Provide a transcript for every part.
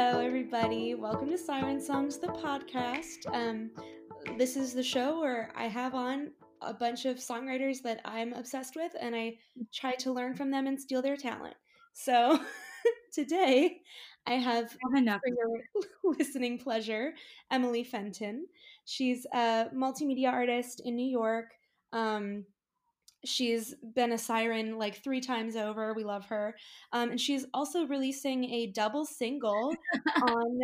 Hello, everybody. Welcome to Siren Songs, the podcast. Um, this is the show where I have on a bunch of songwriters that I'm obsessed with, and I try to learn from them and steal their talent. So today, I have, have enough. for your listening pleasure, Emily Fenton. She's a multimedia artist in New York. Um, She's been a siren like three times over. We love her, um, and she's also releasing a double single on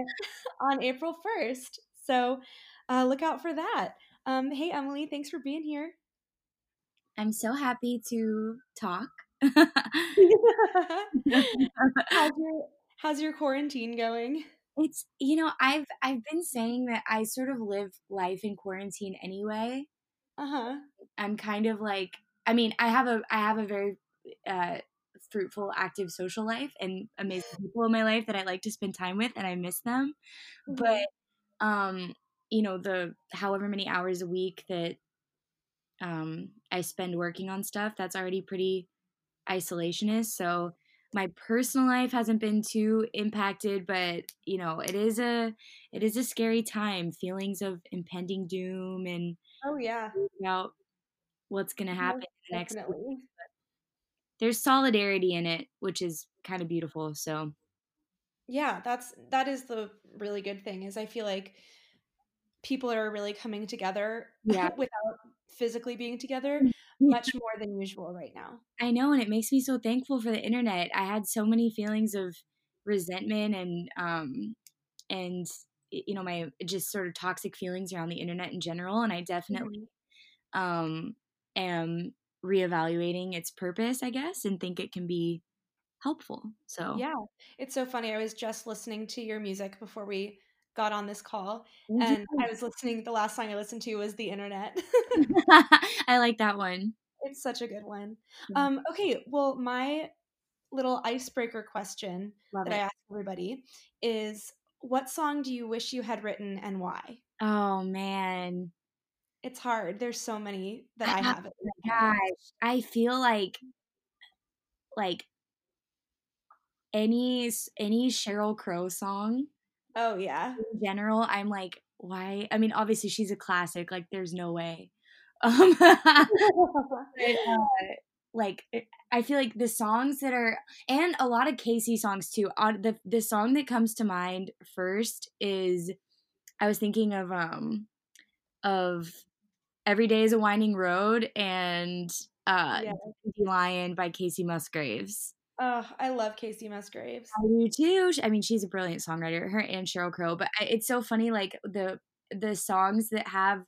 on April first. So uh, look out for that. Um, hey Emily, thanks for being here. I'm so happy to talk. how's your How's your quarantine going? It's you know I've I've been saying that I sort of live life in quarantine anyway. Uh huh. I'm kind of like I mean, I have a I have a very uh, fruitful, active social life and amazing people in my life that I like to spend time with, and I miss them. Mm-hmm. But um, you know, the however many hours a week that um I spend working on stuff, that's already pretty isolationist. So my personal life hasn't been too impacted but you know it is a it is a scary time feelings of impending doom and oh yeah about what's going to happen the next there's solidarity in it which is kind of beautiful so yeah that's that is the really good thing is i feel like people are really coming together yeah. without physically being together mm-hmm. much more than usual right now i know and it makes me so thankful for the internet i had so many feelings of resentment and um and you know my just sort of toxic feelings around the internet in general and i definitely mm-hmm. um am reevaluating its purpose, I guess, and think it can be helpful. So, yeah, it's so funny. I was just listening to your music before we got on this call, and I was listening. The last song I listened to was The Internet. I like that one. It's such a good one. Um, okay, well, my little icebreaker question Love that it. I ask everybody is what song do you wish you had written and why? Oh man it's hard. There's so many that I, I have. Gosh, I feel like like any any Sheryl Crow song. Oh yeah. In general, I'm like, why? I mean, obviously she's a classic. Like, there's no way. Um, but, uh, like, eh, I feel like the songs that are, and a lot of Kacey songs too. On the the song that comes to mind first is, I was thinking of um, of Every Day is a Winding Road and uh. Lion by Kacey Musgraves. Oh, I love Kacey Musgraves. I do too. I mean, she's a brilliant songwriter, her and Sheryl Crow. But it's so funny, like the the songs that have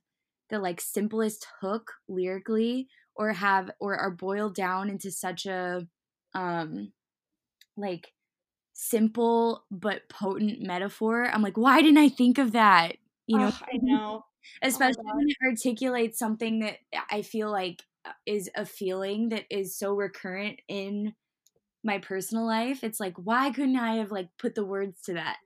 the like simplest hook lyrically, or have or are boiled down into such a um like simple but potent metaphor. I'm like, why didn't I think of that? You know, oh, I know. Oh especially oh when it articulates something that I feel like uh, is a feeling that is so recurrent in my personal life. It's like, why couldn't I have like put the words to that?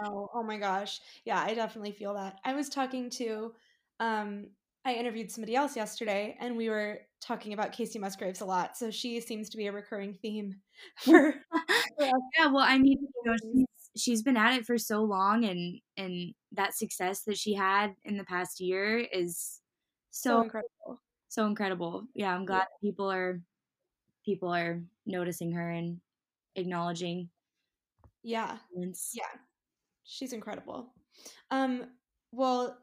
know. Oh my gosh. Yeah, I definitely feel that. I was talking to um I interviewed somebody else yesterday and we were talking about kacey Musgraves a lot. So she seems to be a recurring theme for, for Yeah, well, I mean, you know, she's she's been at it for so long and and that success that she had in the past year is so, so incredible. so incredible. Yeah i'm glad yeah. people are people are noticing her and acknowledging yeah. yeah. She's incredible. Um well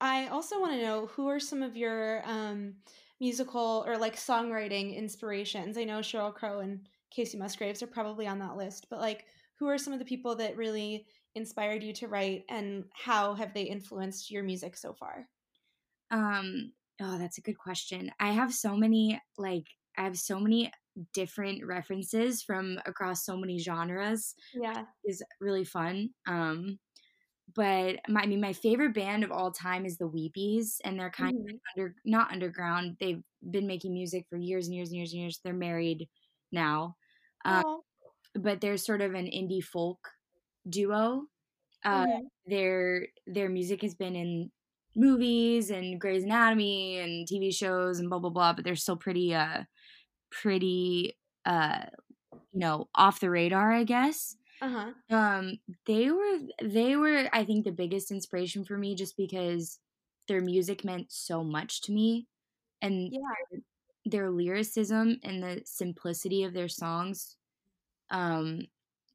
i also want to know who are some of your um musical or like songwriting inspirations? I know sheryl crow and kacey musgraves are probably on that list but like who are some of the people that really inspired you to write and how have they influenced your music so far? Um, oh, that's a good question. I have so many like I have so many different references from across so many genres. Yeah. Is really fun. Um but my, I mean my favorite band of all time is the Weepies and they're kind mm-hmm. of under not underground. They've been making music for years and years and years and years. They're married now. Um, but they're sort of an indie folk duo. Uh, mm-hmm. Their their music has been in movies and Grey's Anatomy and TV shows and blah blah blah, but they're still pretty uh pretty uh you know off the radar, I guess. Uh-huh. Um, they were they were I think the biggest inspiration for me just because their music meant so much to me and Yeah. their, their lyricism and the simplicity of their songs um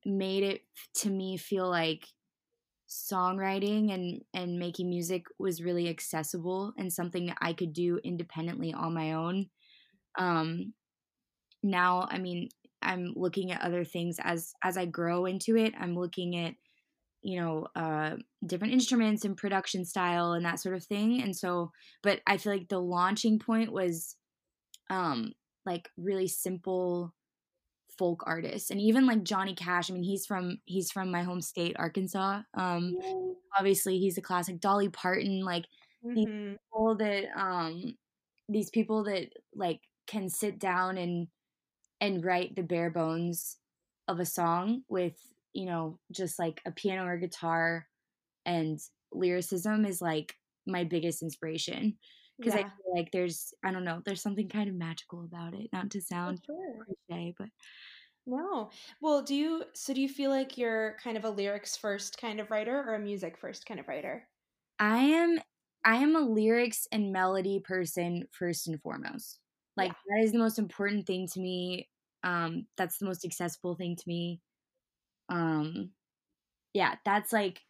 made it to me feel like songwriting and and making music was really accessible and something that I could do independently on my own. Um now I mean I'm looking at other things as as I grow into it. I'm looking at you know uh different instruments and production style and that sort of thing. And so but I feel like the launching point was um like really simple folk artists and even like Johnny Cash I mean he's from he's from my home state Arkansas um Yay. obviously he's a classic Dolly Parton like these Mhm. people that um these people that like can sit down and and write the bare bones of a song with you know just like a piano or guitar and lyricism is like my biggest inspiration because I feel like there's I don't know there's something kind of magical about it not to sound sure. cliche but No. Well, do you so do you feel like you're kind of a lyrics first kind of writer or a music first kind of writer? I am I am a lyrics and melody person first and foremost. Like Yeah. that is the most important thing to me. Um that's the most accessible thing to me. Um yeah, that's like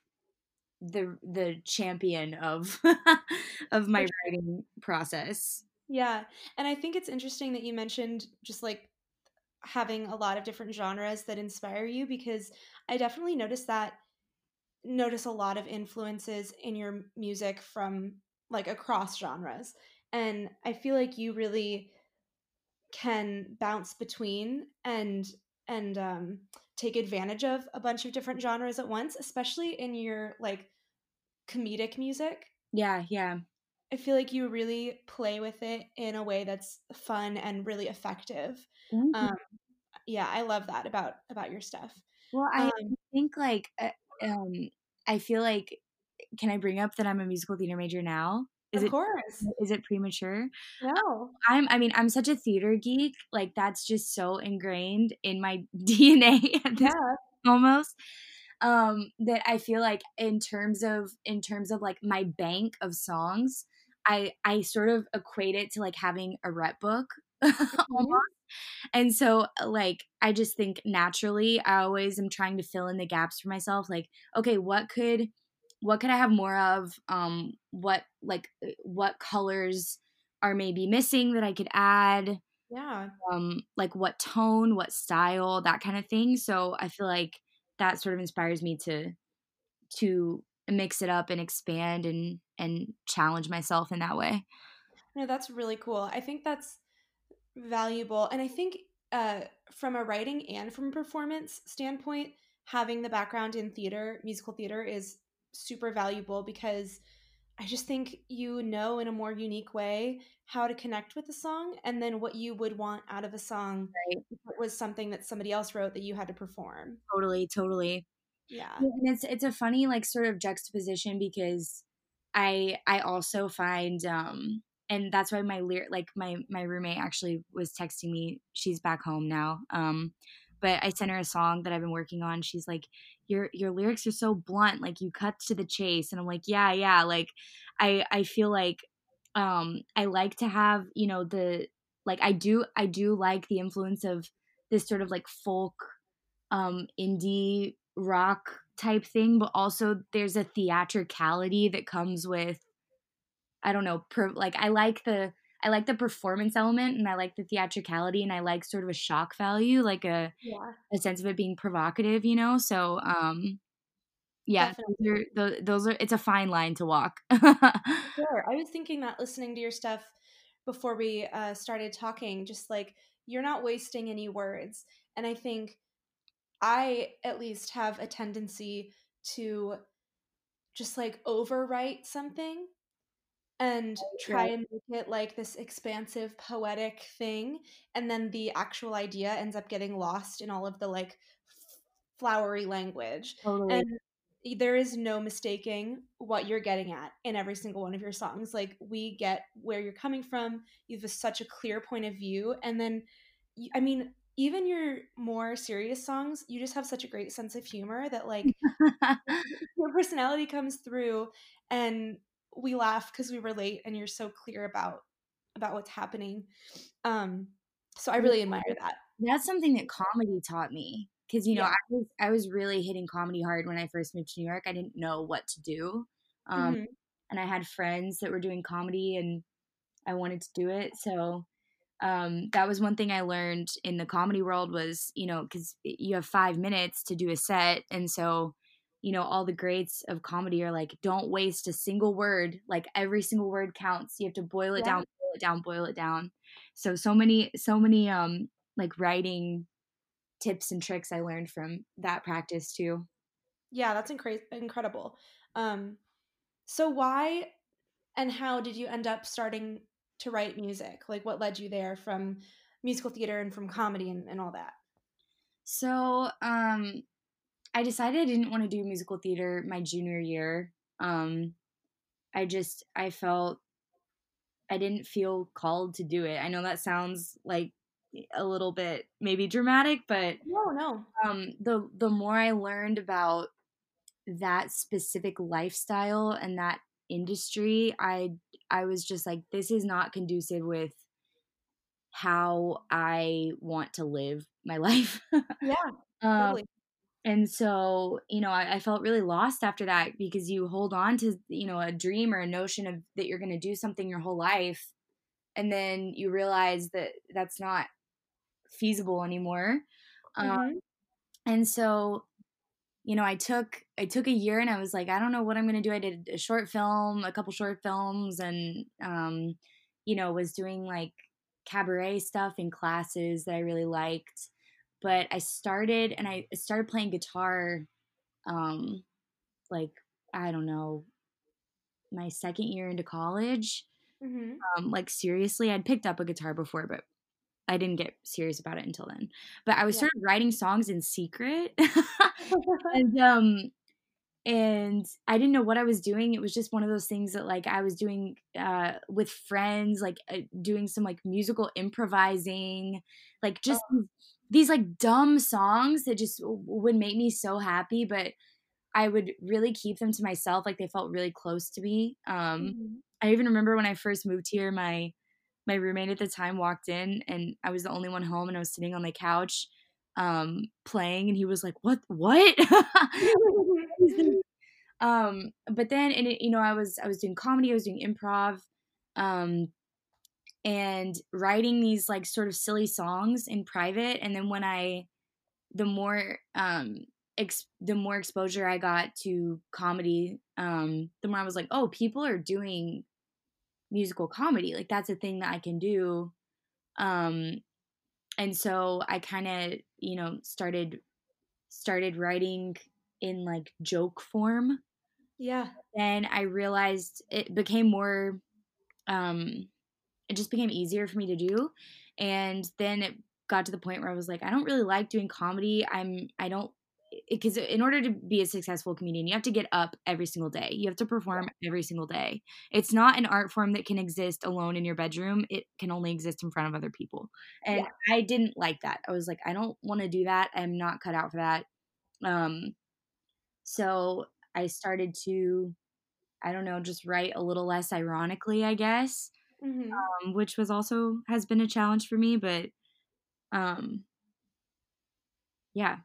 the the champion of of my writing process. Yeah. And I think it's interesting that you mentioned just like having a lot of different genres that inspire you because I definitely notice that notice a lot of influences in your music from like across genres. And I feel like you really can bounce between and and um, take advantage of a bunch of different genres at once, especially in your like comedic music. Yeah, yeah. I feel like you really play with it in a way that's fun and really effective. You. Um, yeah, I love that about about your stuff. Well, I Um, think like uh, um I feel like can I bring up that I'm a musical theater major now? Is of it course. is it premature? No. I'm I mean, I'm such a theater geek, like, that's just so ingrained in my DNA at this Yeah. almost, um, that I feel like in terms of in terms of, like, my bank of songs, I I sort of equate it to, like, having a rep book Mhm. almost, and so, like, I just think naturally, I always am trying to fill in the gaps for myself, like, "Okay, what could what could I have more of? Um, what like, uh, what colors are maybe missing that I could add? Yeah. Um, like what tone, what style, that kind of thing." So, I feel like that sort of inspires me to to mix it up and expand and and challenge myself in that way. No, that's really cool. I think that's valuable. And I think uh, from a writing and from a performance standpoint, having the background in theater, musical theater, is super valuable because I just think you know in a more unique way how to connect with the song and then what you would want out of a song Right. if it was something that somebody else wrote that you had to perform. Totally, totally. Yeah. Yeah, and it's it's a funny like sort of juxtaposition because I I also find um and that's why my lyric like my my roommate actually was texting me she's back home now um but I sent her a song that I've been working on she's like your your lyrics are so blunt like you cut to the chase and I'm like yeah yeah like I I feel like um I like to have you know the like I do I do like the influence of this sort of like folk um indie rock type thing but also there's a theatricality that comes with i don't know per, like i like the i like the performance element and i like the theatricality and i like sort of a shock value like a, Yeah. a sense of it being provocative you know so um yeah those are, those are it's a fine line to walk Sure. I was thinking that listening to your stuff before we uh, started talking, just like you're not wasting any words. And I think I at least have a tendency to just like overwrite something and try right. and make it like this expansive poetic thing and then the actual idea ends up getting lost in all of the like flowery language totally. and there is no mistaking what you're getting at in every single one of your songs like we get where you're coming from you have such a clear point of view and then i mean even your more serious songs, you just have such a great sense of humor that like your personality comes through and we laugh because we relate and you're so clear about about what's happening. Um so I really admire that. That's something that comedy taught me because you know yeah. I was I was really hitting comedy hard when I first moved to New York. I didn't know what to do, um, mm-hmm. and I had friends that were doing comedy, and I wanted to do it. So um, that was one thing I learned in the comedy world was you know because you have five minutes to do a set, and so you know all the greats of comedy are like don't waste a single word like every single word counts you have to boil it yeah. down boil it down boil it down so so many so many um like writing tips and tricks I learned from that practice too. Yeah, that's incre- incredible. Um, so why and how did you end up starting to write music? Like what led you there from musical theater and from comedy and, and all that? So um, I decided I didn't want to do musical theater my junior year. Um, I just I felt I didn't feel called to do it. I know that sounds like a little bit maybe dramatic, but no, no. Um, the the more I learned about that specific lifestyle and that industry, I I was just like, this is not conducive with how I want to live my life. yeah, um, totally. And so, you know, I, I, felt really lost after that because you hold on to, you know, a dream or a notion of that you're going to do something your whole life. And then you realize that that's not feasible anymore. Um, mm-hmm. Um, and so, you know, I took I took a year and I was like, I don't know what I'm gonna do. I did a short film, a couple short films, and um, you know, was doing like cabaret stuff in classes that I really liked. But I started and I started playing guitar, um, like I don't know, my second year into college. Mm-hmm. Um, like seriously, I'd picked up a guitar before, but I didn't get serious about it until then. But I was yeah. of writing songs in secret. and um and I didn't know what I was doing. It was just one of those things that like I was doing uh with friends, like uh, doing some like musical improvising, like just oh. these like dumb songs that just would make me so happy, but I would really keep them to myself like they felt really close to me. Um mm-hmm. I even remember when I first moved here my my roommate at the time walked in and I was the only one home and I was sitting on the couch um playing and he was like what what? Um but then and it, you know I was I was doing comedy I was doing improv um and writing these like sort of silly songs in private and then when I the more um ex- the more exposure I got to comedy um the more I was like oh people are doing musical comedy like that's a thing that i can do. Um and so i kind of you know started started writing in like joke form. Yeah. Then i realized it became more um it just became easier for me to do. And then it got to the point where i was like i don't really like doing comedy. I'm i don't because in order to be a successful comedian you have to get up every single day. You have to perform every single day. It's not an art form that can exist alone in your bedroom. It can only exist in front of other people. And yeah. i didn't like that. I was like i don't want to do that. I'm not cut out for that. Um so i started to i don't know just write a little less ironically i guess mm-hmm. um, which was also has been a challenge for me but um yeah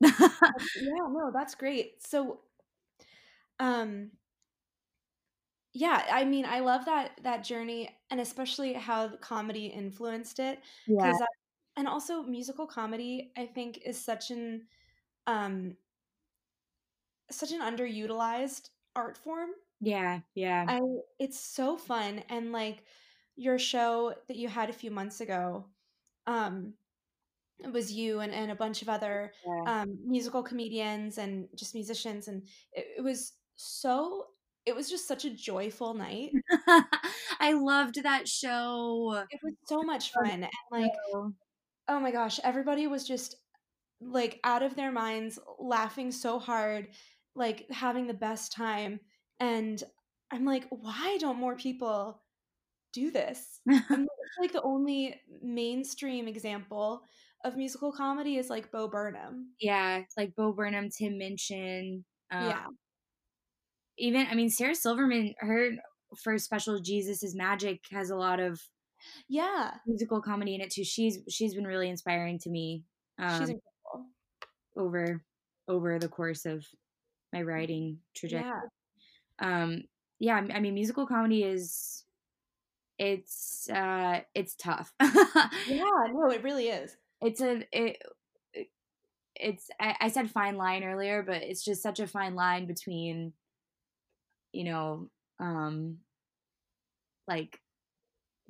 yeah, no, that's great. So, um, yeah, I mean, I love that that journey, and especially how the comedy influenced it. Yeah, and also musical comedy, I think, is such an um such an underutilized art form. Yeah, yeah. I it's so fun and like your show that you had a few months ago um it was you and, and a bunch of other yeah. um, musical comedians and just musicians and it, it, was so it was just such a joyful night. I loved that show. It was so much fun and like oh my gosh everybody was just like out of their minds laughing so hard like having the best time and i'm like why don't more people do this? I'm like the only mainstream example of musical comedy is like Bo Burnham. Yeah, like Bo Burnham, Tim Minchin. Um, yeah. Even I mean Sarah Silverman, her first special Jesus is Magic has a lot of yeah musical comedy in it too. She's she's been really inspiring to me. Um, she's incredible. Over over the course of my writing trajectory. Yeah. Um yeah, I mean musical comedy is it's uh it's tough. yeah, no, it really is. It's a it it's I, I said fine line earlier, but it's just such a fine line between you know, um like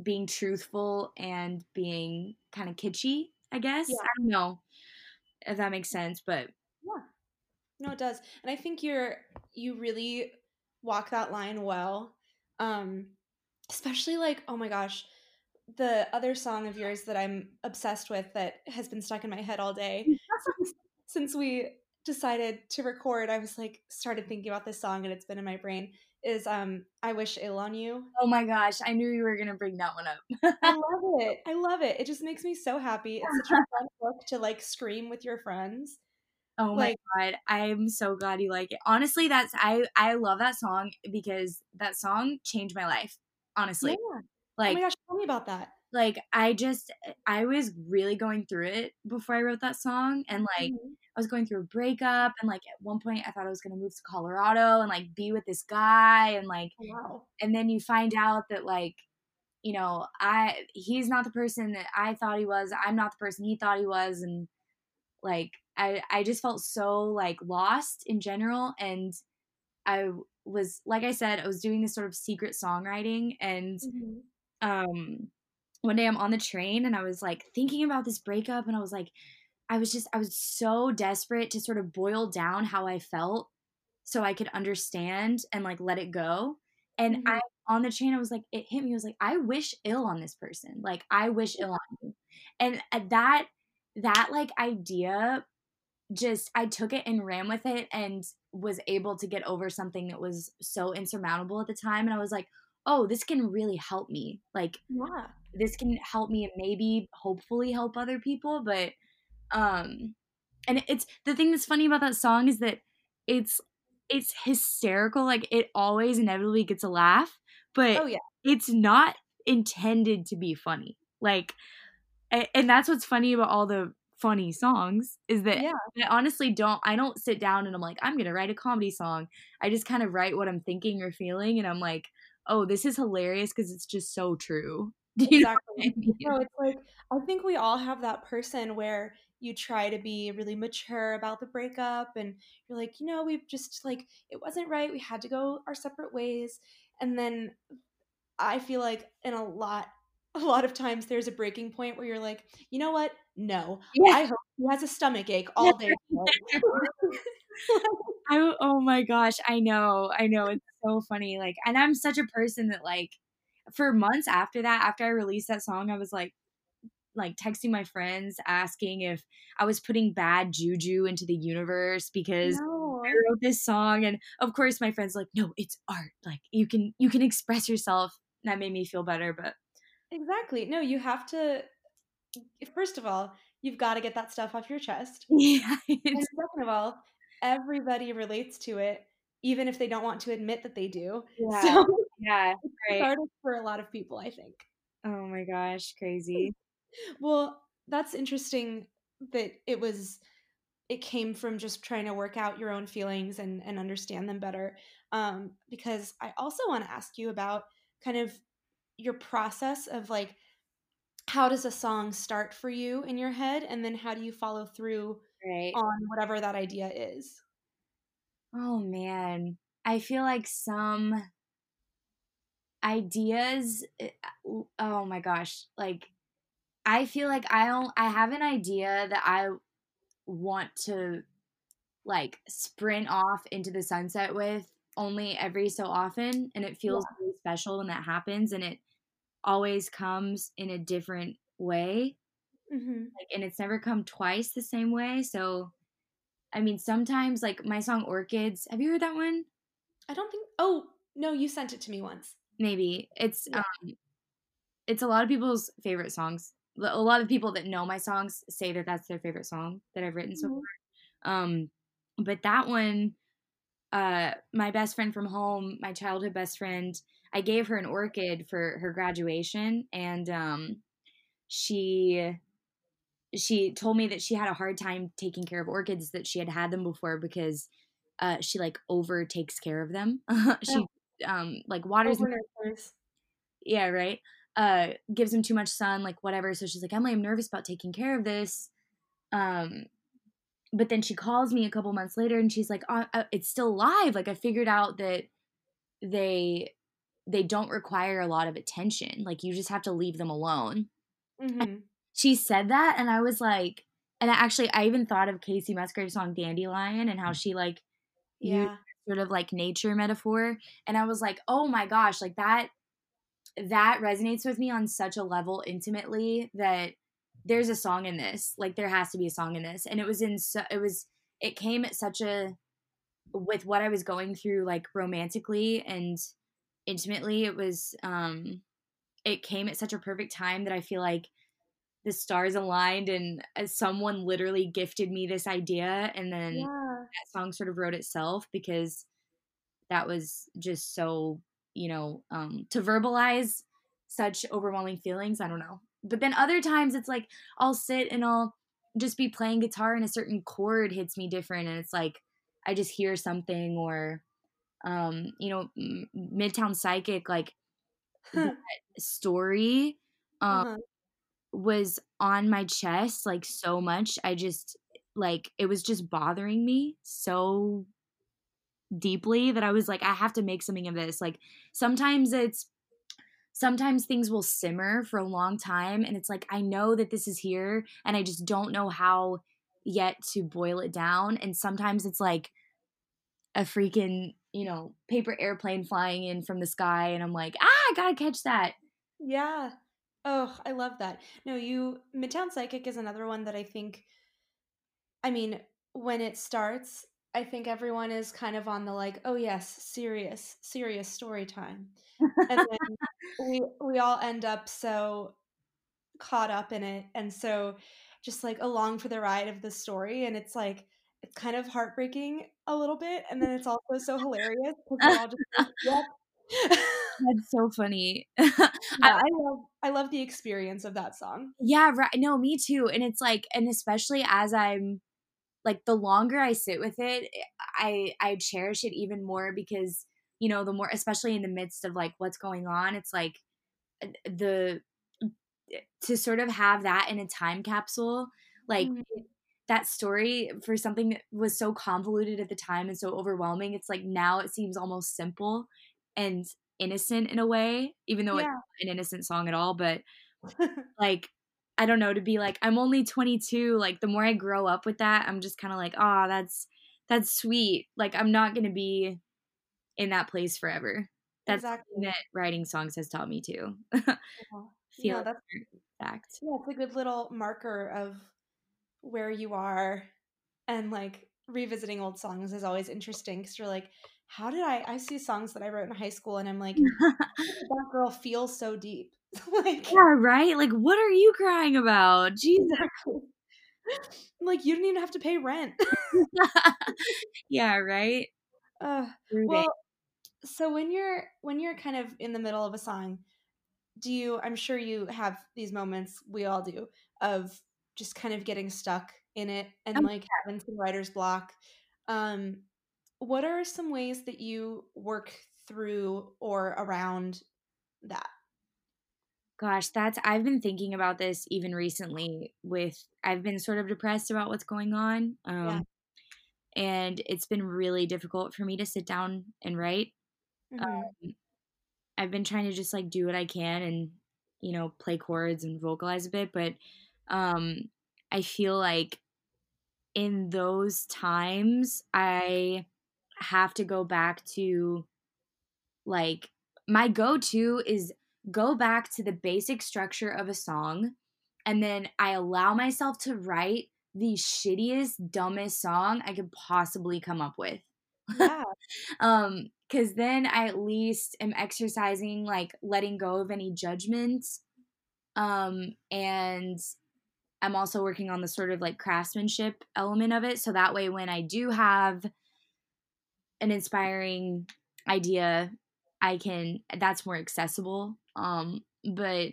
being truthful and being kind of kitschy, I guess. Yeah. I don't know if that makes sense, but yeah. No, it does. And I think you're you really walk that line well. Um especially like, oh my gosh, the other song of yours that I'm obsessed with that has been stuck in my head all day since, since we decided to record. I was like started thinking about this song and it's been in my brain is um I wish ill on you. Oh my gosh, I knew you were gonna bring that one up. I love it. I love it. It just makes me so happy. It's such a fun book to like scream with your friends. Oh my like, god, I'm so glad you like it. Honestly, that's I I love that song because that song changed my life. Honestly, yeah. Like oh my gosh, tell me about that. Like I just I was really going through it before I wrote that song, and like mm-hmm. I was going through a breakup, and like at one point I thought I was gonna move to Colorado and like be with this guy, and like oh, wow. and then you find out that like you know I he's not the person that I thought he was. I'm not the person he thought he was, and like I I just felt so like lost in general and I was like I said I was doing this sort of secret songwriting and mm-hmm. Um one day I'm on the train and I was like thinking about this breakup and I was like I was just I was so desperate to sort of boil down how I felt so I could understand and like let it go. And mm-hmm. I on the train I was like it hit me I was like I wish ill on this person. Like I wish ill on you. And uh, that that like idea just I took it and ran with it and was able to get over something that was so insurmountable at the time. And I was like, "Oh, this can really help me." Like yeah. This can help me and maybe hopefully help other people, but um and it's the thing that's funny about that song is that it's it's hysterical like it always inevitably gets a laugh, but oh, yeah. it's not intended to be funny. Like and that's what's funny about all the funny songs is that yeah. I honestly don't I don't sit down and I'm like I'm going to write a comedy song. I just kind of write what I'm thinking or feeling and I'm like, "Oh, this is hilarious because it's just so true." exactly. I mean? No, it's like I think we all have that person where you try to be really mature about the breakup and you're like, "You know, we've just like it wasn't right. We had to go our separate ways." And then I feel like in a lot a lot of times there's a breaking point where you're like, you know what? No, yeah. I hope he has a stomach ache all day. I, oh my gosh, I know, I know. It's so funny. Like, and I'm such a person that like, for months after that, after I released that song, I was like, like texting my friends asking if I was putting bad juju into the universe because no. I wrote this song and of course my friends like no it's art like you can you can express yourself that made me feel better but Exactly. No, you have to. First of all, you've got to get that stuff off your chest. Yeah. and second of all, everybody relates to it, even if they don't want to admit that they do. Yeah. So, yeah. Right. for a lot of people, I think. Oh my gosh, crazy. well, that's interesting that it was it came from just trying to work out your own feelings and and understand them better um, because i also want to ask you about kind of your process of like how does a song start for you in your head and then how do you follow through right. on whatever that idea is oh man i feel like some ideas eh, oh my gosh like i feel like i don't i have an idea that i want to like sprint off into the sunset with only every so often and it feels yeah. really special when that happens and it always comes in a different way. Mm-hmm. Like, and it's never come twice the same way. So, I mean, sometimes like my song Orchids. Have you heard that one? I don't think. Oh no, you sent it to me once. Maybe it's yeah. um, it's a lot of people's favorite songs. a lot of people that know my songs say that that's their favorite song that I've written so Mhm. far. Um, but that one, uh, my best friend from home, my childhood best friend, I gave her an orchid for her graduation, and um, she she told me that she had a hard time taking care of orchids that she had had them before because uh, she like over takes care of them. she um like waters them yeah, right. Uh, gives them too much sun, like whatever. So she's like, Emily, I'm nervous about taking care of this. Um, but then she calls me a couple months later, and she's like, oh, it's still alive. Like I figured out that they they don't require a lot of attention. Like you just have to leave them alone. Mhm. She said that, and I was like, and I actually I even thought of Kacey Musgrave's song Dandelion and how she like Yeah. sort of like nature metaphor and i was like oh my gosh like that that resonates with me on such a level intimately that there's a song in this like there has to be a song in this and it was in so it was it came at such a with what i was going through like romantically and intimately it was um it came at such a perfect time that i feel like the stars aligned and uh, someone literally gifted me this idea and then Yeah. that song sort of wrote itself because that was just so you know um to verbalize such overwhelming feelings i don't know but then other times it's like i'll sit and i'll just be playing guitar and a certain chord hits me different and it's like i just hear something or um you know M- midtown psychic like that story um Uh-huh. Was on my chest like so much i just like it was just bothering me so deeply that i was like i have to make something of this. Like sometimes it's sometimes things will simmer for a long time and it's like i know that this is here and i just don't know how yet to boil it down. And sometimes it's like a freaking you know paper airplane flying in from the sky and i'm like ah i gotta catch that. Yeah. Oh, I love that. No, you Midtown Psychic is another one that I think I mean, when it starts, I think everyone is kind of on the like, oh yes, serious, serious story time. And then we we all end up so caught up in it and so just like along for the ride of the story and it's like it's kind of heartbreaking a little bit and then it's also so hilarious because we're all just like, yep. That's so funny yeah, I love I love the experience of that song. Yeah, right. No, me too. And it's like, and especially as I'm like the longer I sit with it, I I cherish it even more because you know the more, especially in the midst of like what's going on, it's like the to sort of have that in a time capsule, like Mhm. that story for something that was so convoluted at the time and so overwhelming. It's like now it seems almost simple and innocent in a way, even though it's Yeah. not an innocent song at all, but like I don't know to be like I'm only 22 like the more I grow up with that I'm just kind of like oh that's that's sweet like I'm not going to be in that place forever that's exactly. that writing songs has taught me too Yeah. feel No, that's fact yeah, it's a good little marker of where you are and like revisiting old songs is always interesting because you're like how did i i see songs that i wrote in high school and i'm like that girl feels so deep? Like yeah right? Like what are you crying about? Jesus. Like you didn't even have to pay rent. Yeah right? Uh, well so when you're when you're kind of in the middle of a song do you i'm sure you have these moments we all do of just kind of getting stuck in it and Um, like having some writer's block. Um what are some ways that you work through or around that Gosh, that's I've been thinking about this even recently with I've been sort of depressed about what's going on. Um Yeah. and it's been really difficult for me to sit down and write. Mhm. Um I've been trying to just like do what I can and you know, play chords and vocalize a bit, but um I feel like in those times I have to go back to like my go-to is go back to the basic structure of a song and then I allow myself to write the shittiest dumbest song I could possibly come up with. yeah um cuz then I at least am exercising like letting go of any judgments Um, and I'm also working on the sort of like craftsmanship element of it. So that way, when I do have an inspiring idea, I can, that's more accessible. Um, but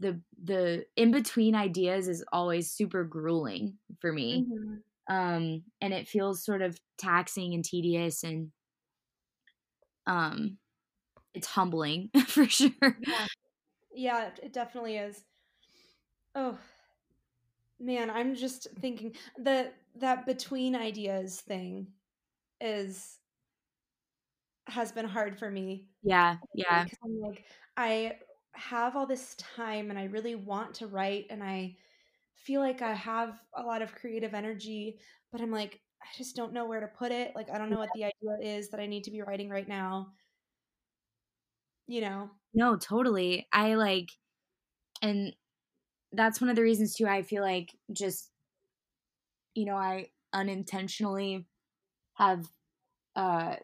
the the in between ideas is always super grueling for me mm-hmm. um and it feels sort of taxing and tedious and um it's humbling for sure yeah. yeah it definitely is oh man i'm just thinking the that between ideas thing is has been hard for me yeah yeah I'm like i have all this time and I really want to write and I feel like I have a lot of creative energy, but I'm like, I just don't know where to put it. Like, I don't know what the idea is that I need to be writing right now. You know? No, totally. I like, and that's one of the reasons too. I feel like just, you know, I unintentionally have, uh,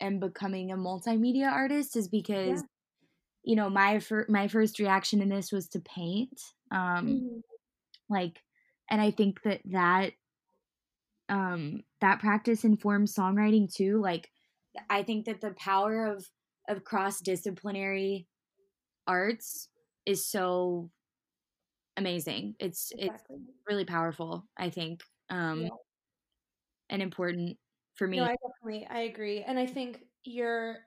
am becoming a multimedia artist is because yeah you know my fir- my first reaction in this was to paint um mm-hmm. like and i think that that um that practice informs songwriting too like i think that the power of of cross disciplinary arts is so amazing it's exactly. it's really powerful i think um yeah. and important for me no, i definitely i agree and i think you're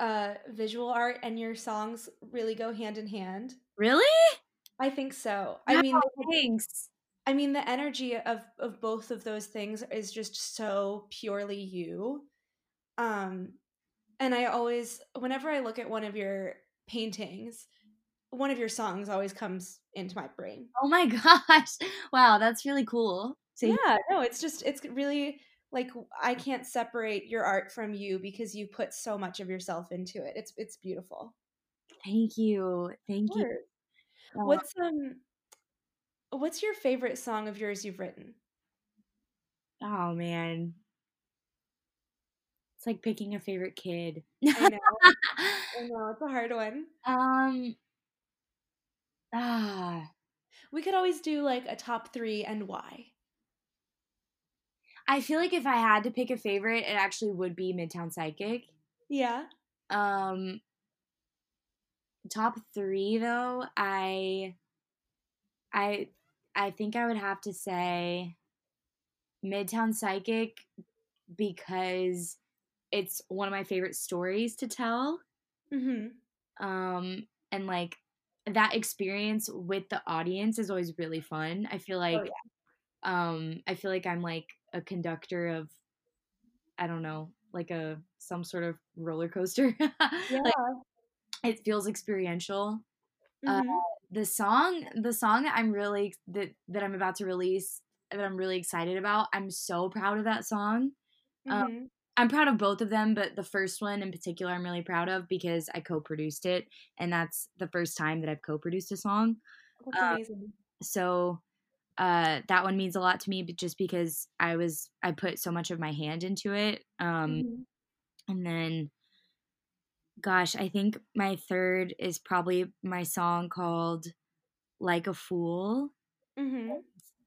uh, visual art and your songs really go hand in hand. Really? I think so. I mean, thanks. I mean, the energy of of both of those things is just so purely you. Um, and I always, whenever I look at one of your paintings, one of your songs always comes into my brain. Oh my gosh! Wow, that's really cool. So yeah, no, it's just it's really like I can't separate your art from you because you put so much of yourself into it. It's it's beautiful. Thank you. Thank you. What's um what's your favorite song of yours you've written? Oh man. It's like picking a favorite kid. I know. I know, it's a hard one. Um ah we could always do like a top 3 and why. I feel like if I had to pick a favorite, it actually would be Midtown Psychic. Yeah. Um top 3 though, I I I think I would have to say Midtown Psychic because it's one of my favorite stories to tell. Mm-hmm. Um, and like that experience with the audience is always really fun. I feel oh, like, oh, yeah. um, I feel like I'm like a conductor of I don't know, like a some sort of roller coaster. yeah. like, it feels experiential. Uh, mm-hmm. Uh, the song, the song that I'm really that that I'm about to release that I'm really excited about. I'm so proud of that song. Um, mm-hmm. Um, I'm proud of both of them, but the first one in particular, I'm really proud of because I co-produced it, and that's the first time that I've co-produced a song. That's um, amazing. So uh, that one means a lot to me just because I was I put so much of my hand into it. Um, mm-hmm. And then, gosh, I think my third is probably my song called "Like a Fool." Mm-hmm.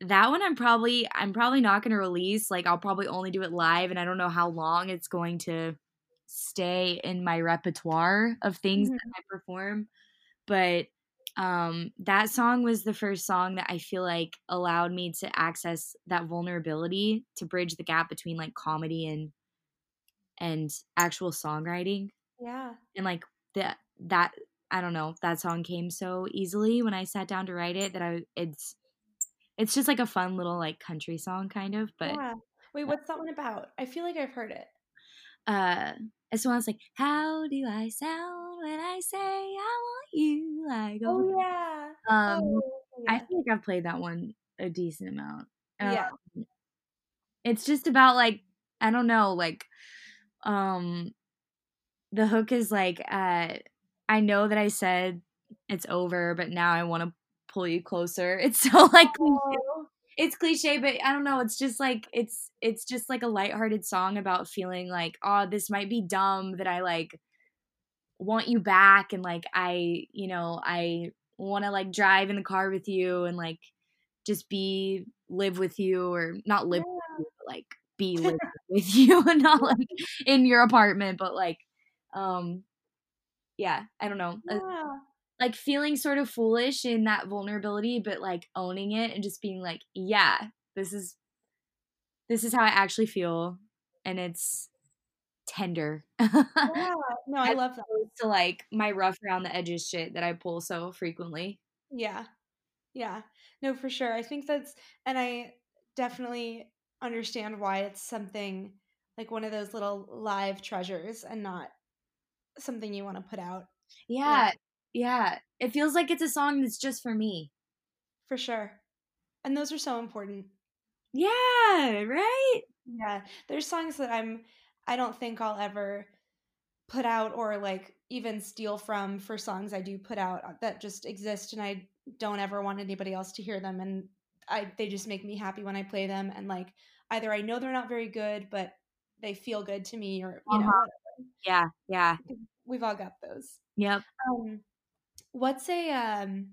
That one I'm probably I'm probably not going to release. Like I'll probably only do it live, and I don't know how long it's going to stay in my repertoire of things mm-hmm. that I perform. But um, that song was the first song that I feel like allowed me to access that vulnerability to bridge the gap between like comedy and and actual songwriting. Yeah. And like that that I don't know, that song came so easily when I sat down to write it that I it's it's just like a fun little like country song kind of, but Yeah. Wait, what's that one about? I feel like I've heard it. Uh one that's like, How do I sound when I say I want you like Oh yeah. Um oh, yeah. I feel like I've played that one a decent amount. Yeah. Um, it's just about like I don't know, like um the hook is like uh I know that I said it's over, but now I want to pull you closer. It's so like oh it's cliche, but I don't know. It's just like it's it's just like a lighthearted song about feeling like, oh, this might be dumb that I like want you back and like I, you know, I want to like drive in the car with you and like just be live with you or not live Yeah. with you, but like be live with you and not like in your apartment, but like um yeah, I don't know. uh, Yeah. Like feeling sort of foolish in that vulnerability, but like owning it and just being like, yeah, this is this is how I actually feel, and it's tender. Yeah. No, I love that. to like my rough around the edges shit that I pull so frequently. Yeah. Yeah. No, for sure. I think that's, and I definitely understand why it's something like one of those little live treasures and not something you want to put out. Yeah, yeah. It feels like it's a song that's just for me. For sure. And those are so important. Yeah, right? Yeah. There's songs that I'm, I don't think I'll ever put out or like even steal from for songs I do put out uh, that just exist and I don't ever want anybody else to hear them and I they just make me happy when I play them and like either I know they're not very good but they feel good to me or you know Uh-huh. whatever. Yeah, yeah. we've all got those. Yep. Um what's a um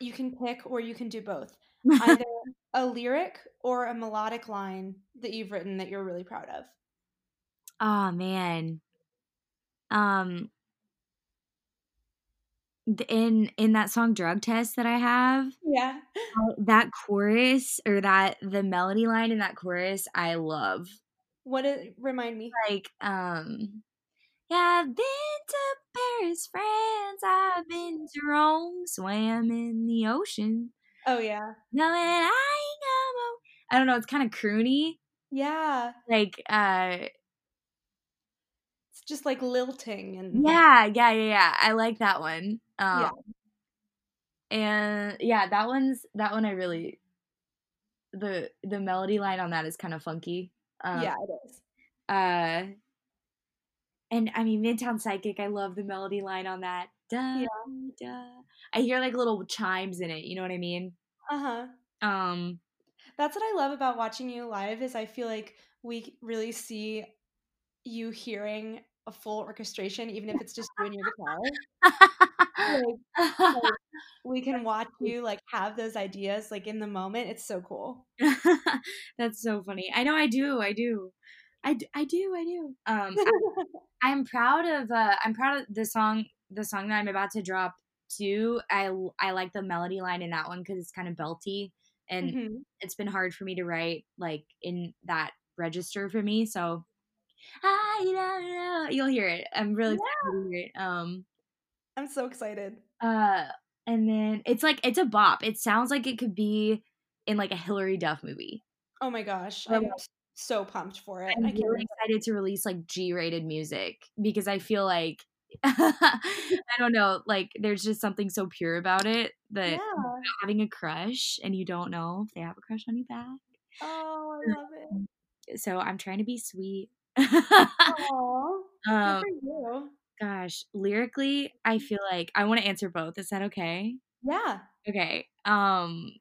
you can pick or you can do both. Either a lyric or a melodic line that you've written that you're really proud of. oh man. Um in in that song drug test that I have, Yeah. Uh, that chorus or that the melody line in that chorus I love. What it remind me? Like um yeah, I've been to Paris, France, I've been to Rome, swam in the ocean. Oh yeah. Knowing I ain't come home. I don't know, it's kind of croony. Yeah. Like uh It's just like lilting and yeah, yeah, yeah, yeah. I like that one. Um Yeah. and yeah, that one's that one I really the the melody line on that is kind of funky. Um, yeah, it is. Uh, and I mean, Midtown Psychic, I love the melody line on that. Da, da. I hear like little chimes in it. You know what I mean? Uh-huh. Um, That's what I love about watching you live is I feel like we really see you hearing a full orchestration, even if it's just you and your guitar. Like, we can watch you like have those ideas like in the moment. It's so cool. That's so funny. I know I do. I do. I, d- I do. I do. Um, I, I'm proud of. Uh, I'm proud of the song. The song that I'm about to drop too. I I like the melody line in that one because it's kind of belty, and Mhm. it's been hard for me to write like in that register for me. So I don't know. You'll hear it. I'm really excited to hear it. Um. I'm so excited. Uh. And then it's like it's a bop. It sounds like it could be in like a Hilary Duff movie. Oh my gosh. I'm like, so pumped for it. I'm really excited to release like G-rated music because I feel like I don't know, like there's just something so pure about it that Yeah. having a crush and you don't know if they have a crush on you back. Oh, I love it. So I'm trying to be sweet. Aw. Good um, for you. gosh, lyrically, I feel like I want to answer both. Is that okay? Yeah. Okay. Um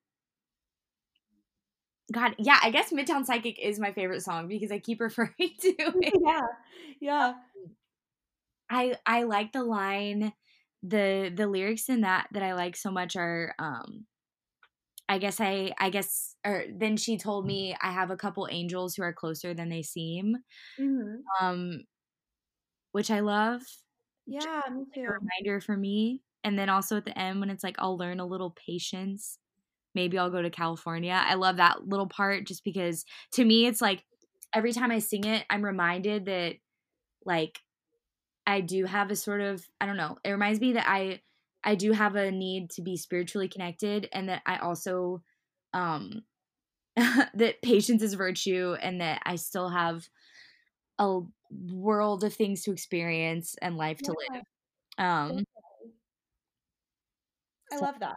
God, yeah, I guess Midtown Psychic is my favorite song because I keep referring to it. Yeah. Yeah. I I like the line the the lyrics in that that I like so much are um I guess I I guess or then she told me I have a couple angels who are closer than they seem hmm um which I love Yeah, me a too. reminder for me and then also at the end when it's like I'll learn a little patience maybe I'll go to California I love that little part just because to me it's like every time I sing it I'm reminded that like I do have a sort of I don't know. It reminds me that I I do have a need to be spiritually connected and that I also um that patience is virtue and that I still have a world of things to experience and life to live. Um I love that.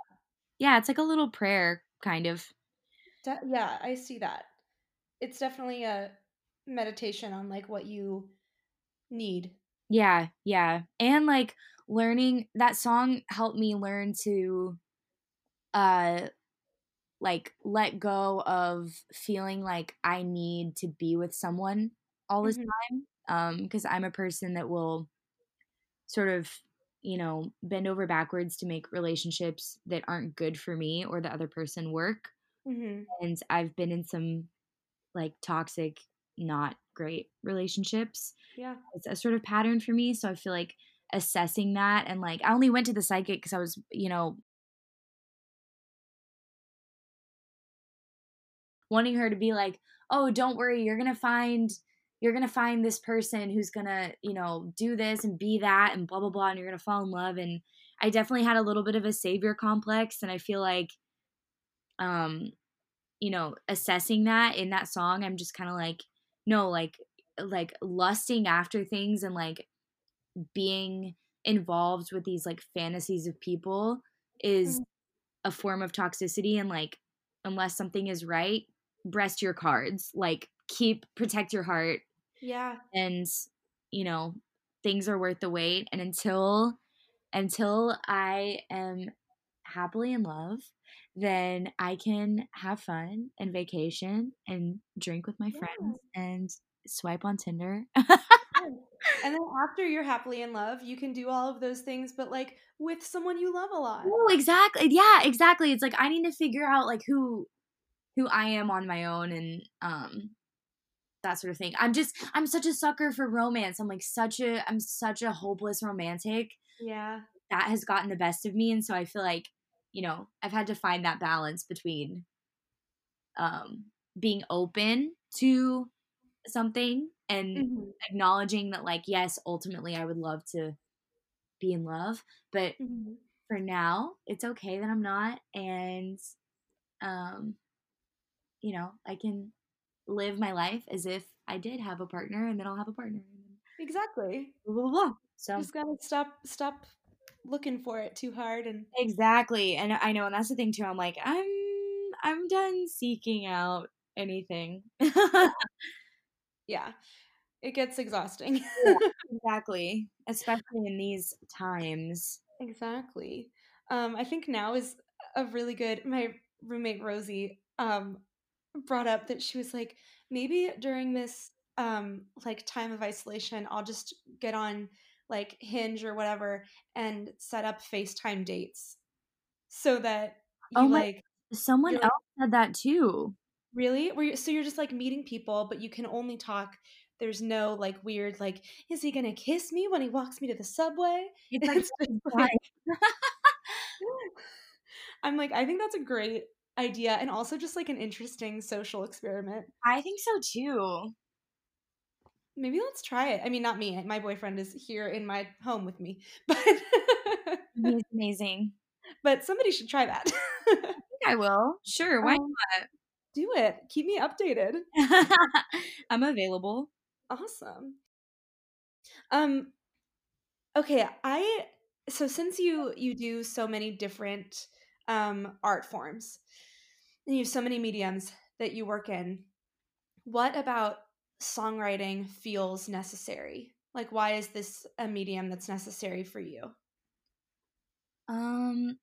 Yeah, it's like a little prayer kind of. De- yeah, I see that. It's definitely a meditation on like what you need. Yeah, yeah. And like learning that song helped me learn to uh like let go of feeling like I need to be with someone all the Mhm. time um because I'm a person that will sort of you know bend over backwards to make relationships that aren't good for me or the other person work Mhm. and i've been in some like toxic not great relationships Yeah. it's a sort of pattern for me so i feel like assessing that and like i only went to the psychic because i was you know wanting her to be like oh don't worry you're gonna find you're gonna find this person who's gonna you know do this and be that and blah blah blah and you're gonna fall in love and i definitely had a little bit of a savior complex and i feel like um you know assessing that in that song i'm just kind of like no like like lusting after things and like being involved with these like fantasies of people is Mhm. a form of toxicity and like unless something is right breast your cards like keep protect your heart Yeah. and you know things are worth the wait and until until i am happily in love then i can have fun and vacation and drink with my Yeah. friends and swipe on tinder And then after you're happily in love, you can do all of those things, but like with someone you love a lot. Oh, exactly. Yeah, exactly. It's like I need to figure out like who who I am on my own and um that sort of thing. I'm just I'm such a sucker for romance. I'm like such a I'm such a hopeless romantic. Yeah. That has gotten the best of me and so I feel like, you know, I've had to find that balance between um being open to something and Mhm. acknowledging that like yes, ultimately I would love to be in love, but Mhm. for now it's okay that i'm not and um you know i can live my life as if i did have a partner and then i'll have a partner Exactly. blah blah blah so Just gotta stop stop looking for it too hard and exactly and i know and that's the thing too i'm like i'm i'm done seeking out anything yeah. It gets exhausting. Yeah. exactly especially in these times exactly. Um, I think now is a really good my roommate Rosie um brought up that she was like, maybe during this um like time of isolation, I'll just get on like Hinge or whatever and set up FaceTime dates so that you oh my like someone else said that too really where you so you're just like meeting people, but you can only talk. There's no like weird like, is he gonna kiss me when he walks me to the subway? it's like It's like I'm like, I think that's a great idea and also just like an interesting social experiment. i think so too Maybe let's try it. I mean, not me. My boyfriend is here in my home with me, but he's amazing but somebody should try that. I think I will. Sure, why Um, do it. Keep me updated. I'm available. Awesome. Um okay, I so since you you do so many different um art forms and you have so many mediums that you work in, what about songwriting feels necessary? Like why is this a medium that's necessary for you? Um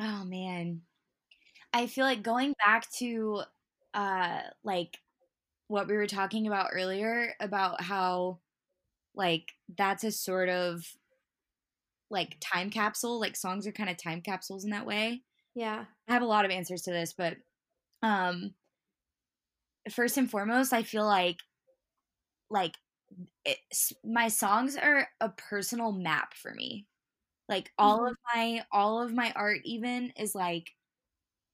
oh man. I feel like going back to uh like what we were talking about earlier about how like that's a sort of like time capsule, like songs are kind of time capsules in that way. Yeah. I have a lot of answers to this, but um first and foremost, I feel like like my songs are a personal map for me. Like all Mhm. of my all of my art even is like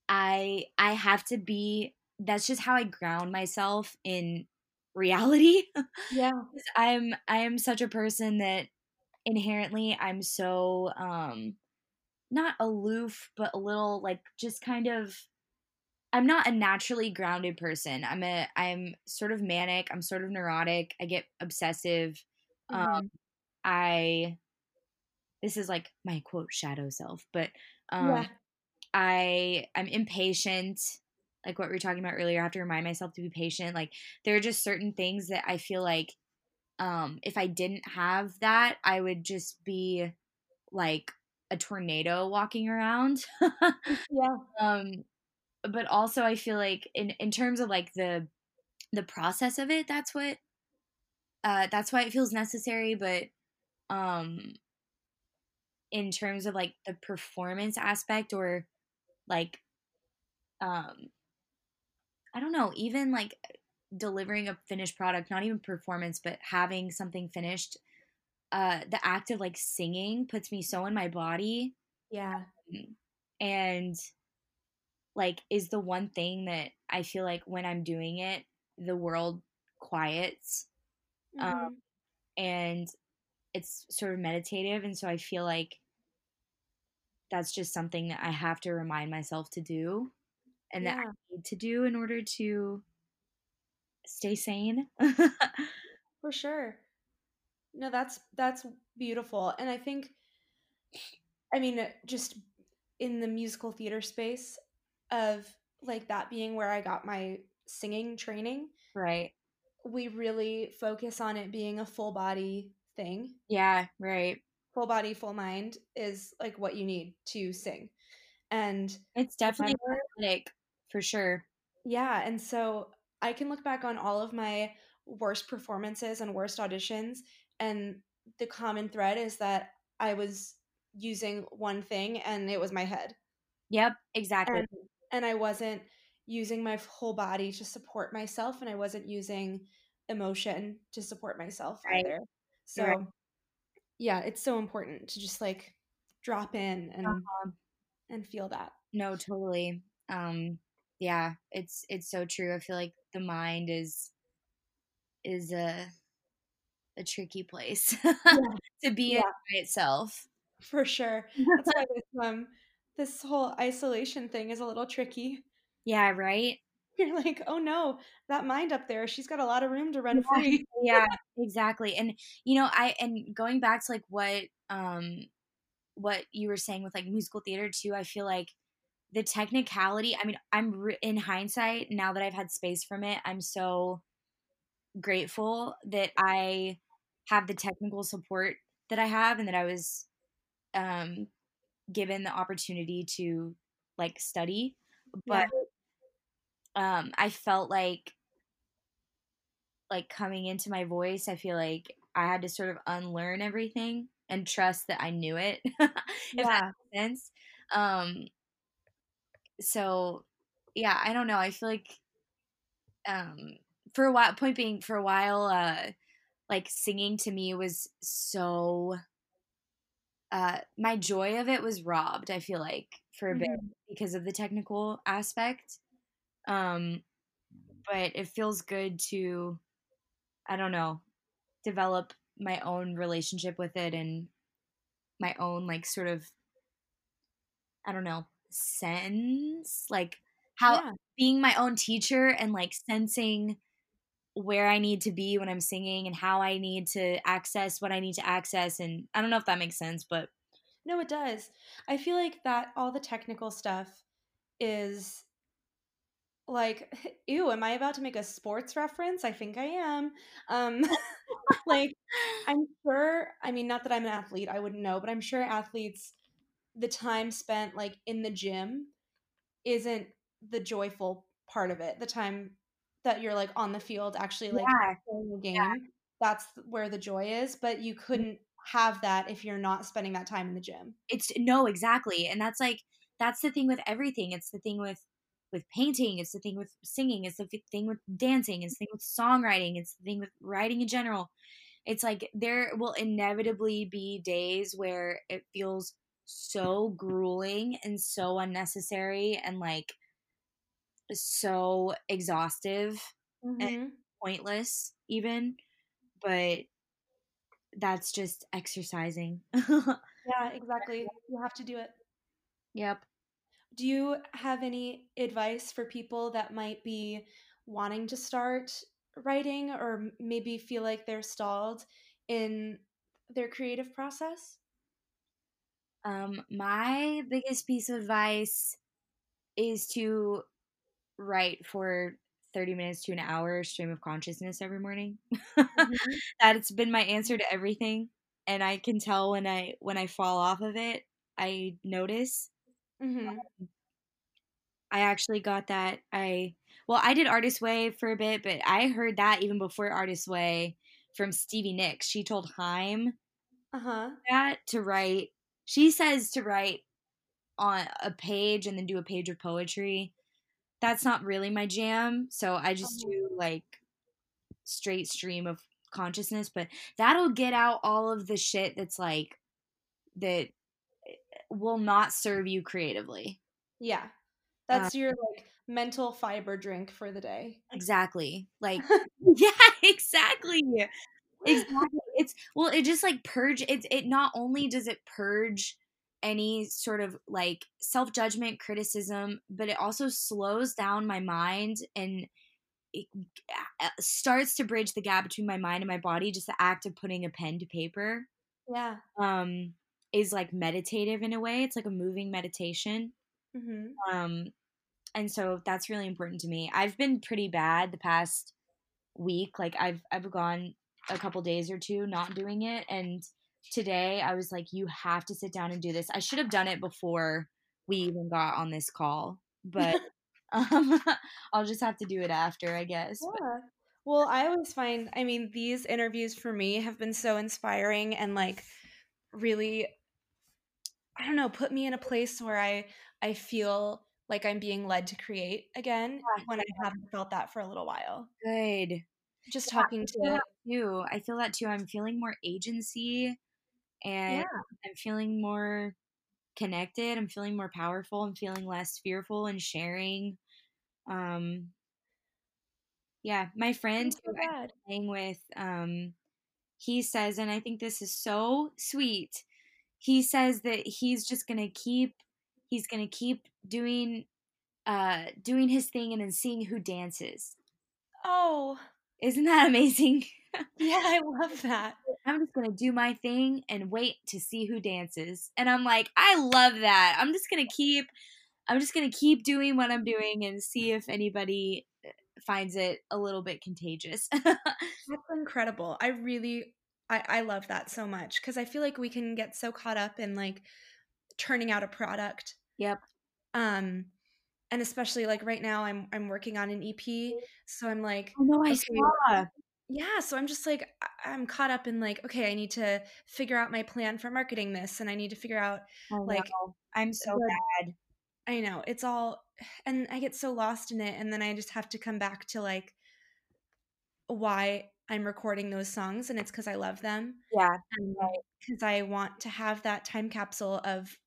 I I have to be that's just how I ground myself in reality. Yeah. I'm I am such a person that inherently I'm so um not aloof but a little like just kind of I'm not a naturally grounded person. I'm a I'm sort of manic, I'm sort of neurotic, I get obsessive. Um Mhm. I this is like my quote shadow self, but um Yeah. I I'm impatient. Like what we were talking about earlier, I have to remind myself to be patient. Like there are just certain things that I feel like um if I didn't have that, I would just be like a tornado walking around. Yeah. um but also I feel like in in terms of like the the process of it, that's what uh, that's why it feels necessary. But um, in terms of like the performance aspect or like um I don't know, even like delivering a finished product, not even performance, but having something finished, uh the act of like singing puts me so in my body. Yeah. Um, and like is the one thing that I feel like when I'm doing it, the world quiets. Um, Mhm. Um and it's sort of meditative and so I feel like that's just something that I have to remind myself to do and that I need to do in order to stay sane. for sure. No, that's that's beautiful. And I think I mean uh, just in the musical theater space of like that being where I got my singing training, right. we really focus on it being a full body thing. Yeah, right. Full body, full mind is like what you need to sing. And It's definitely athletic for sure. Yeah, and so I can look back on all of my worst performances and worst auditions, and the common thread is that I was using one thing and it was my head. Yep, exactly. And and I wasn't using my whole body to support myself and I wasn't using emotion to support myself Right. either. So Right. yeah, it's so important to just like drop in and Uh-huh. and feel that. No, totally. Um yeah, it's it's so true. I feel like the mind is is a a tricky place to be in Yeah. by itself. For sure. That's why this um this whole isolation thing is a little tricky. Yeah, right? You're like, "Oh no, that mind up there, she's got a lot of room to run Yeah, free." yeah, exactly. And you know, I and going back to like what um what you were saying with like musical theater too, I feel like the technicality, I mean, I'm re- in hindsight now that I've had space from it, I'm so grateful that I have the technical support that I have and that I was um given the opportunity to like study. But um I felt like like coming into my voice, I feel like I had to sort of unlearn everything and trust that I knew it. if that Yeah. makes sense. Um so yeah, I don't know. I feel like um for a while point being for a while uh like singing to me was so uh my joy of it was robbed, I feel like, for a bit Mhm. because of the technical aspect. Um but it feels good to I don't know, develop my own relationship with it and my own like sort of I don't know, sense, like how Yeah. being my own teacher and like sensing where I need to be when I'm singing and how I need to access what I need to access and I don't know if that makes sense, but No, it does. I feel like that all the technical stuff is like, ew, am I about to make a sports reference? I think I am. Um like I'm sure, I mean, not that I'm an athlete, I wouldn't know, but I'm sure athletes the time spent like in the gym isn't the joyful part of it. The time that you're like on the field actually like yeah, playing the game, that's where the joy is, but you mm-hmm. couldn't have that if you're not spending that time in the gym. it's no exactly and that's like that's the thing with everything it's the thing with with painting it's the thing with singing it's the thing with dancing it's the thing with songwriting it's the thing with writing in general it's like there will inevitably be days where it feels so grueling and so unnecessary and like so exhaustive Mhm. pointless even but that's just exercising Yeah, exactly. You have to do it. yep Do you have any advice for people that might be wanting to start writing or maybe feel like they're stalled in their creative process? Um, my biggest piece of advice is to write for 30 minutes to an hour stream of consciousness every morning. Mhm. That's been my answer to everything. And I can tell when I when I fall off of it, I notice. Mhm. I actually got that I well, I did Artist Way for a bit, but I heard that even before Artist Way from Stevie Nicks. She told Haim Uh-huh. that to write. She says to write on a page and then do a page of poetry. That's not really my jam, so I just Uh-huh. do like straight stream of consciousness, but that'll get out all of the shit that's like that will not serve you creatively. Yeah. That's your like mental fiber drink for the day. Exactly. Like yeah, exactly. Exactly. It's well, it just like purge it's it not only does it purge any sort of like self-judgment, criticism, but it also slows down my mind and it starts to bridge the gap between my mind and my body just the act of putting a pen to paper Yeah. um is like meditative in a way it's like a moving meditation Mhm. um and so that's really important to me i've been pretty bad the past week like i've i've gone a couple days or two not doing it and today i was like you have to sit down and do this i should have done it before we even got on this call but um i'll just have to do it after i guess but Yeah. Well, I always find, I mean, these interviews for me have been so inspiring and like really I don't know, put me in a place where I I feel like I'm being led to create again Yeah, when I haven't felt that for a little while. good Just Yeah, talking to too. I feel that too. I'm feeling more agency and Yeah. I'm feeling more connected. I'm feeling more powerful. I'm feeling less fearful and sharing. Um yeah, my friend so who I'm playing with, um, he says, and I think this is so sweet. He says that he's just gonna keep he's gonna keep doing uh doing his thing and then seeing who dances. Oh, Isn't that amazing? yeah, I love that. I'm just gonna do my thing and wait to see who dances. And I'm like, I love that. I'm just gonna keep I'm just gonna keep doing what I'm doing and see if anybody uh, finds it a little bit contagious. That's incredible. I really I I love that so much cuz I feel like we can get so caught up in like turning out a product. yep. Um and especially like right now I'm I'm working on an EP, so I'm like Oh no, I okay, saw. Yeah, so I'm just like I'm caught up in like okay, I need to figure out my plan for marketing this and I need to figure out I like know. I'm so the bad. I know, it's all and I get so lost in it and then I just have to come back to like why I'm recording those songs and it's cuz I love them Yeah. and Right. I want to have that time capsule of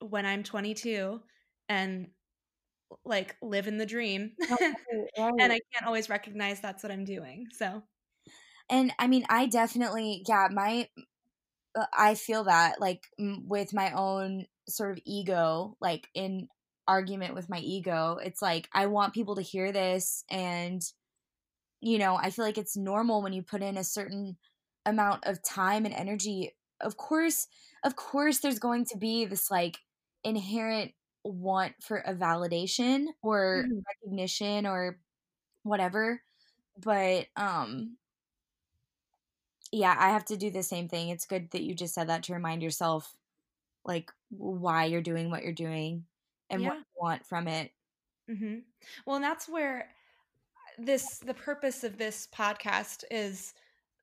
when I'm 22 and like living the dream. Right, and. I can't always recognize that's what I'm doing. So, And I mean, I definitely, yeah, my, uh, I feel that like m- with my own sort of ego, like in argument with my ego, it's like I want people to hear this. And, you know, I feel like it's normal when you put in a certain amount of time and energy. Of course, of course, there's going to be this like inherent want for a validation or Mhm. recognition or whatever. But, um, yeah, I have to do the same thing. It's good that you just said that to remind yourself like why you're doing what you're doing and what you want from it. mm-hmm. Well, and that's where this the purpose of this podcast is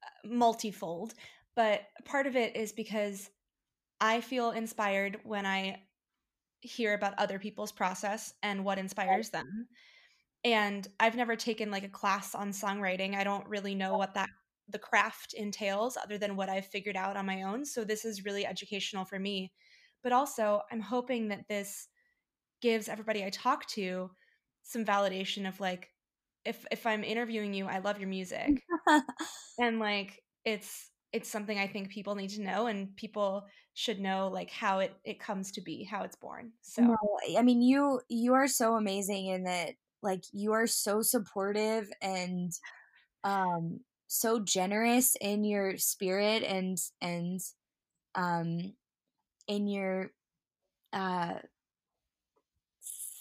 uh, multifold, but part of it is because I feel inspired when I hear about other people's process and what inspires them. And I've never taken like a class on songwriting. I don't really know what that the craft entails other than what I've figured out on my own. So this is really educational for me. But also, I'm hoping that this gives everybody I talk to some validation of like if if I'm interviewing you, I love your music. And like it's it's something I think people need to know and people should know like how it it comes to be, how it's born. So, no, I mean you you are so amazing in that like you are so supportive and um so generous in your spirit and and um in your uh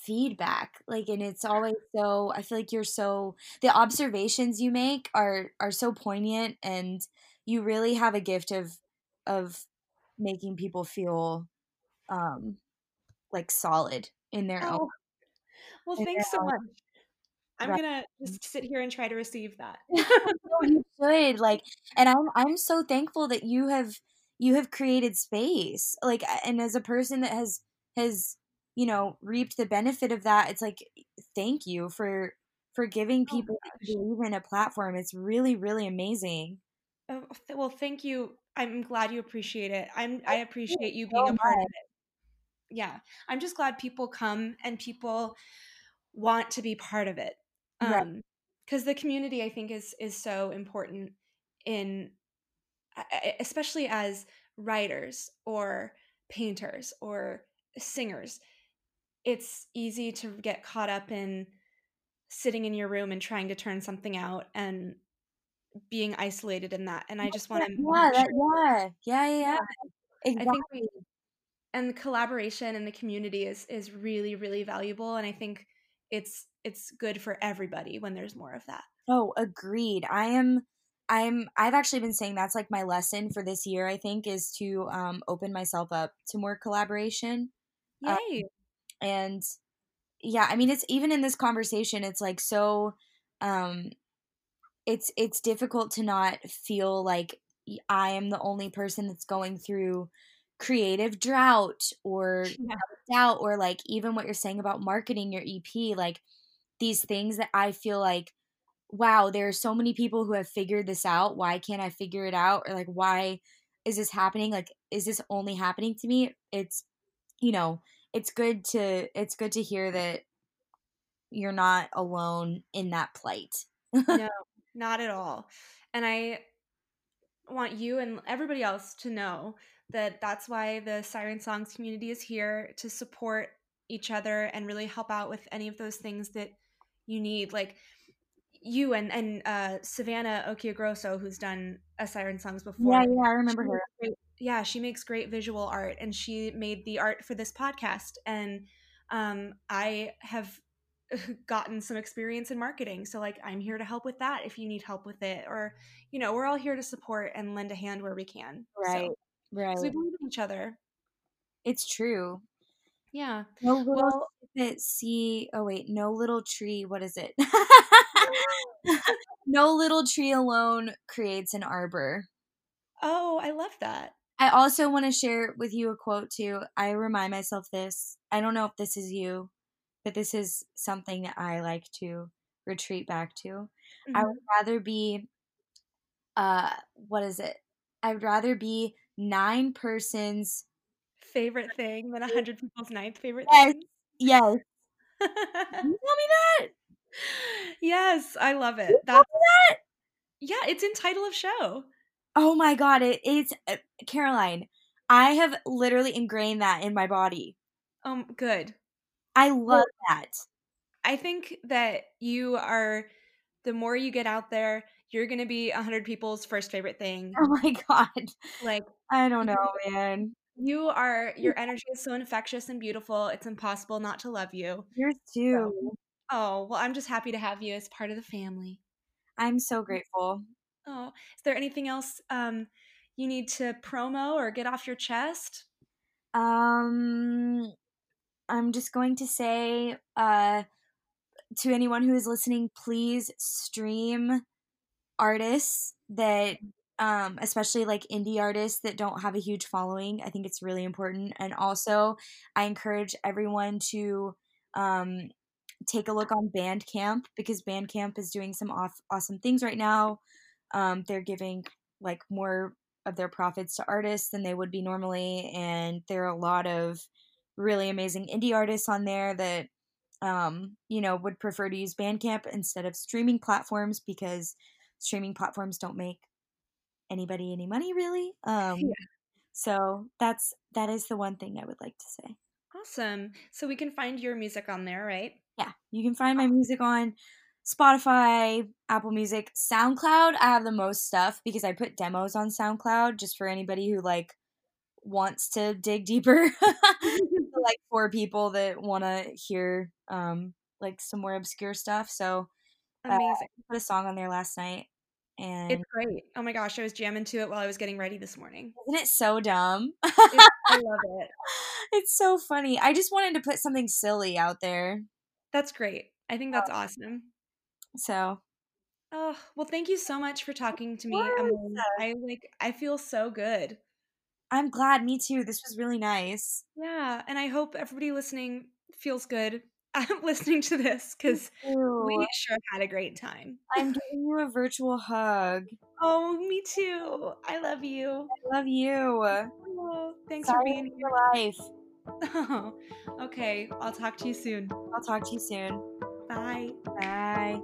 feedback like and it's always so i feel like you're so the observations you make are are so poignant and you really have a gift of of making people feel um like solid in their own oh, well in thanks so own much. I'm right. gonna just sit here and try to receive that. no, you should like, and I'm I'm so thankful that you have you have created space. Like, and as a person that has has you know reaped the benefit of that, it's like thank you for for giving oh people oh even a platform. It's really really amazing. Oh, well, thank you. I'm glad you appreciate it. I'm I appreciate you being a part of it. Yeah, I'm just glad people come and people want to be part of it. Um, because the community I think is is so important in especially as writers or painters or singers. It's easy to get caught up in sitting in your room and trying to turn something out and being isolated in that. And I just want to yeah, that, yeah, yeah, yeah, yeah. Exactly. I think we, and the collaboration and the community is is really really valuable, and I think it's it's good for everybody when there's more of that. Oh, agreed. I am I'm I've actually been saying that's like my lesson for this year, I think, is to um open myself up to more collaboration. Um, Yay. Um, and yeah, I mean it's even in this conversation, it's like so um it's it's difficult to not feel like I am the only person that's going through creative drought or yeah. doubt or like even what you're saying about marketing your EP like these things that I feel like wow there are so many people who have figured this out. Why can't I figure it out? or like why is this happening? Like is this only happening to me? It's you know it's good to it's good to hear that you're not alone in that plight. No not at all and I want you and everybody else to know that that's why the Siren Songs community is here to support each other and really help out with any of those things that you need. Like you and and uh, Savannah Occhiogrosso, who's done a Siren Songs before. Yeah, yeah, I remember her. Great, yeah, she makes great visual art, and she made the art for this podcast. And um, I have gotten some experience in marketing, so like I'm here to help with that if you need help with it, or you know, we're all here to support and lend a hand where we can. Right. So. Right. We believe in each other. It's true. Yeah. No little well, see. Oh wait, no little tree. What is it? no little tree alone creates an arbor. Oh, I love that. I also want to share with you a quote too. I remind myself this. I don't know if this is you, but this is something that I like to retreat back to. Mm-hmm. I would rather be uh what is it? I'd rather be nine persons favorite thing than a hundred people's ninth favorite yes, thing. Yes. you tell me that? Yes, I love it. That's that. Yeah, it's in title of show. Oh my god, it, it is uh, Caroline. I have literally ingrained that in my body. Um, good. I love that. I think that you are the more you get out there, you're gonna be a hundred people's first favorite thing. Oh my god! Like I don't know, man. You are your energy is so infectious and beautiful. It's impossible not to love you. Yours too. So, oh well, I'm just happy to have you as part of the family. I'm so grateful. Oh, is there anything else um, you need to promo or get off your chest? Um, I'm just going to say uh, to anyone who is listening, please stream artists that um especially like indie artists that don't have a huge following. I think it's really important. And also i encourage everyone to um take a look on bandcamp because bandcamp is doing some off awesome things right now. Um they're giving like more of their profits to artists than they would be normally and there are a lot of really amazing indie artists on there that um you know would prefer to use bandcamp instead of streaming platforms because streaming platforms don't make anybody any money really. Um, yeah. So that's that is the one thing I would like to say. Awesome. So we can find your music on there, right? Yeah, you can find my music on Spotify, Apple Music, SoundCloud. I have the most stuff because I put demos on SoundCloud just for anybody who like wants to dig deeper. like for people that want to hear um like some more obscure stuff. So uh, Amazing. I put a song on there last night and it's great. Oh my gosh, I was jamming to it while I was getting ready this morning. Isn't it so dumb? I love it. It's so funny. I just wanted to put something silly out there. That's great. I think that's awesome. So Oh, well, thank you so much for talking to me. Emily. I like I feel so good. I'm glad, me too. This was really nice. Yeah, and I hope everybody listening feels good I'm listening to this because we sure had a great time. I'm giving you a virtual hug. Oh, me too. I love you. I love you. Oh, thanks Sorry for being in your life. Oh, okay. I'll talk to you soon. I'll talk to you soon. Bye. Bye.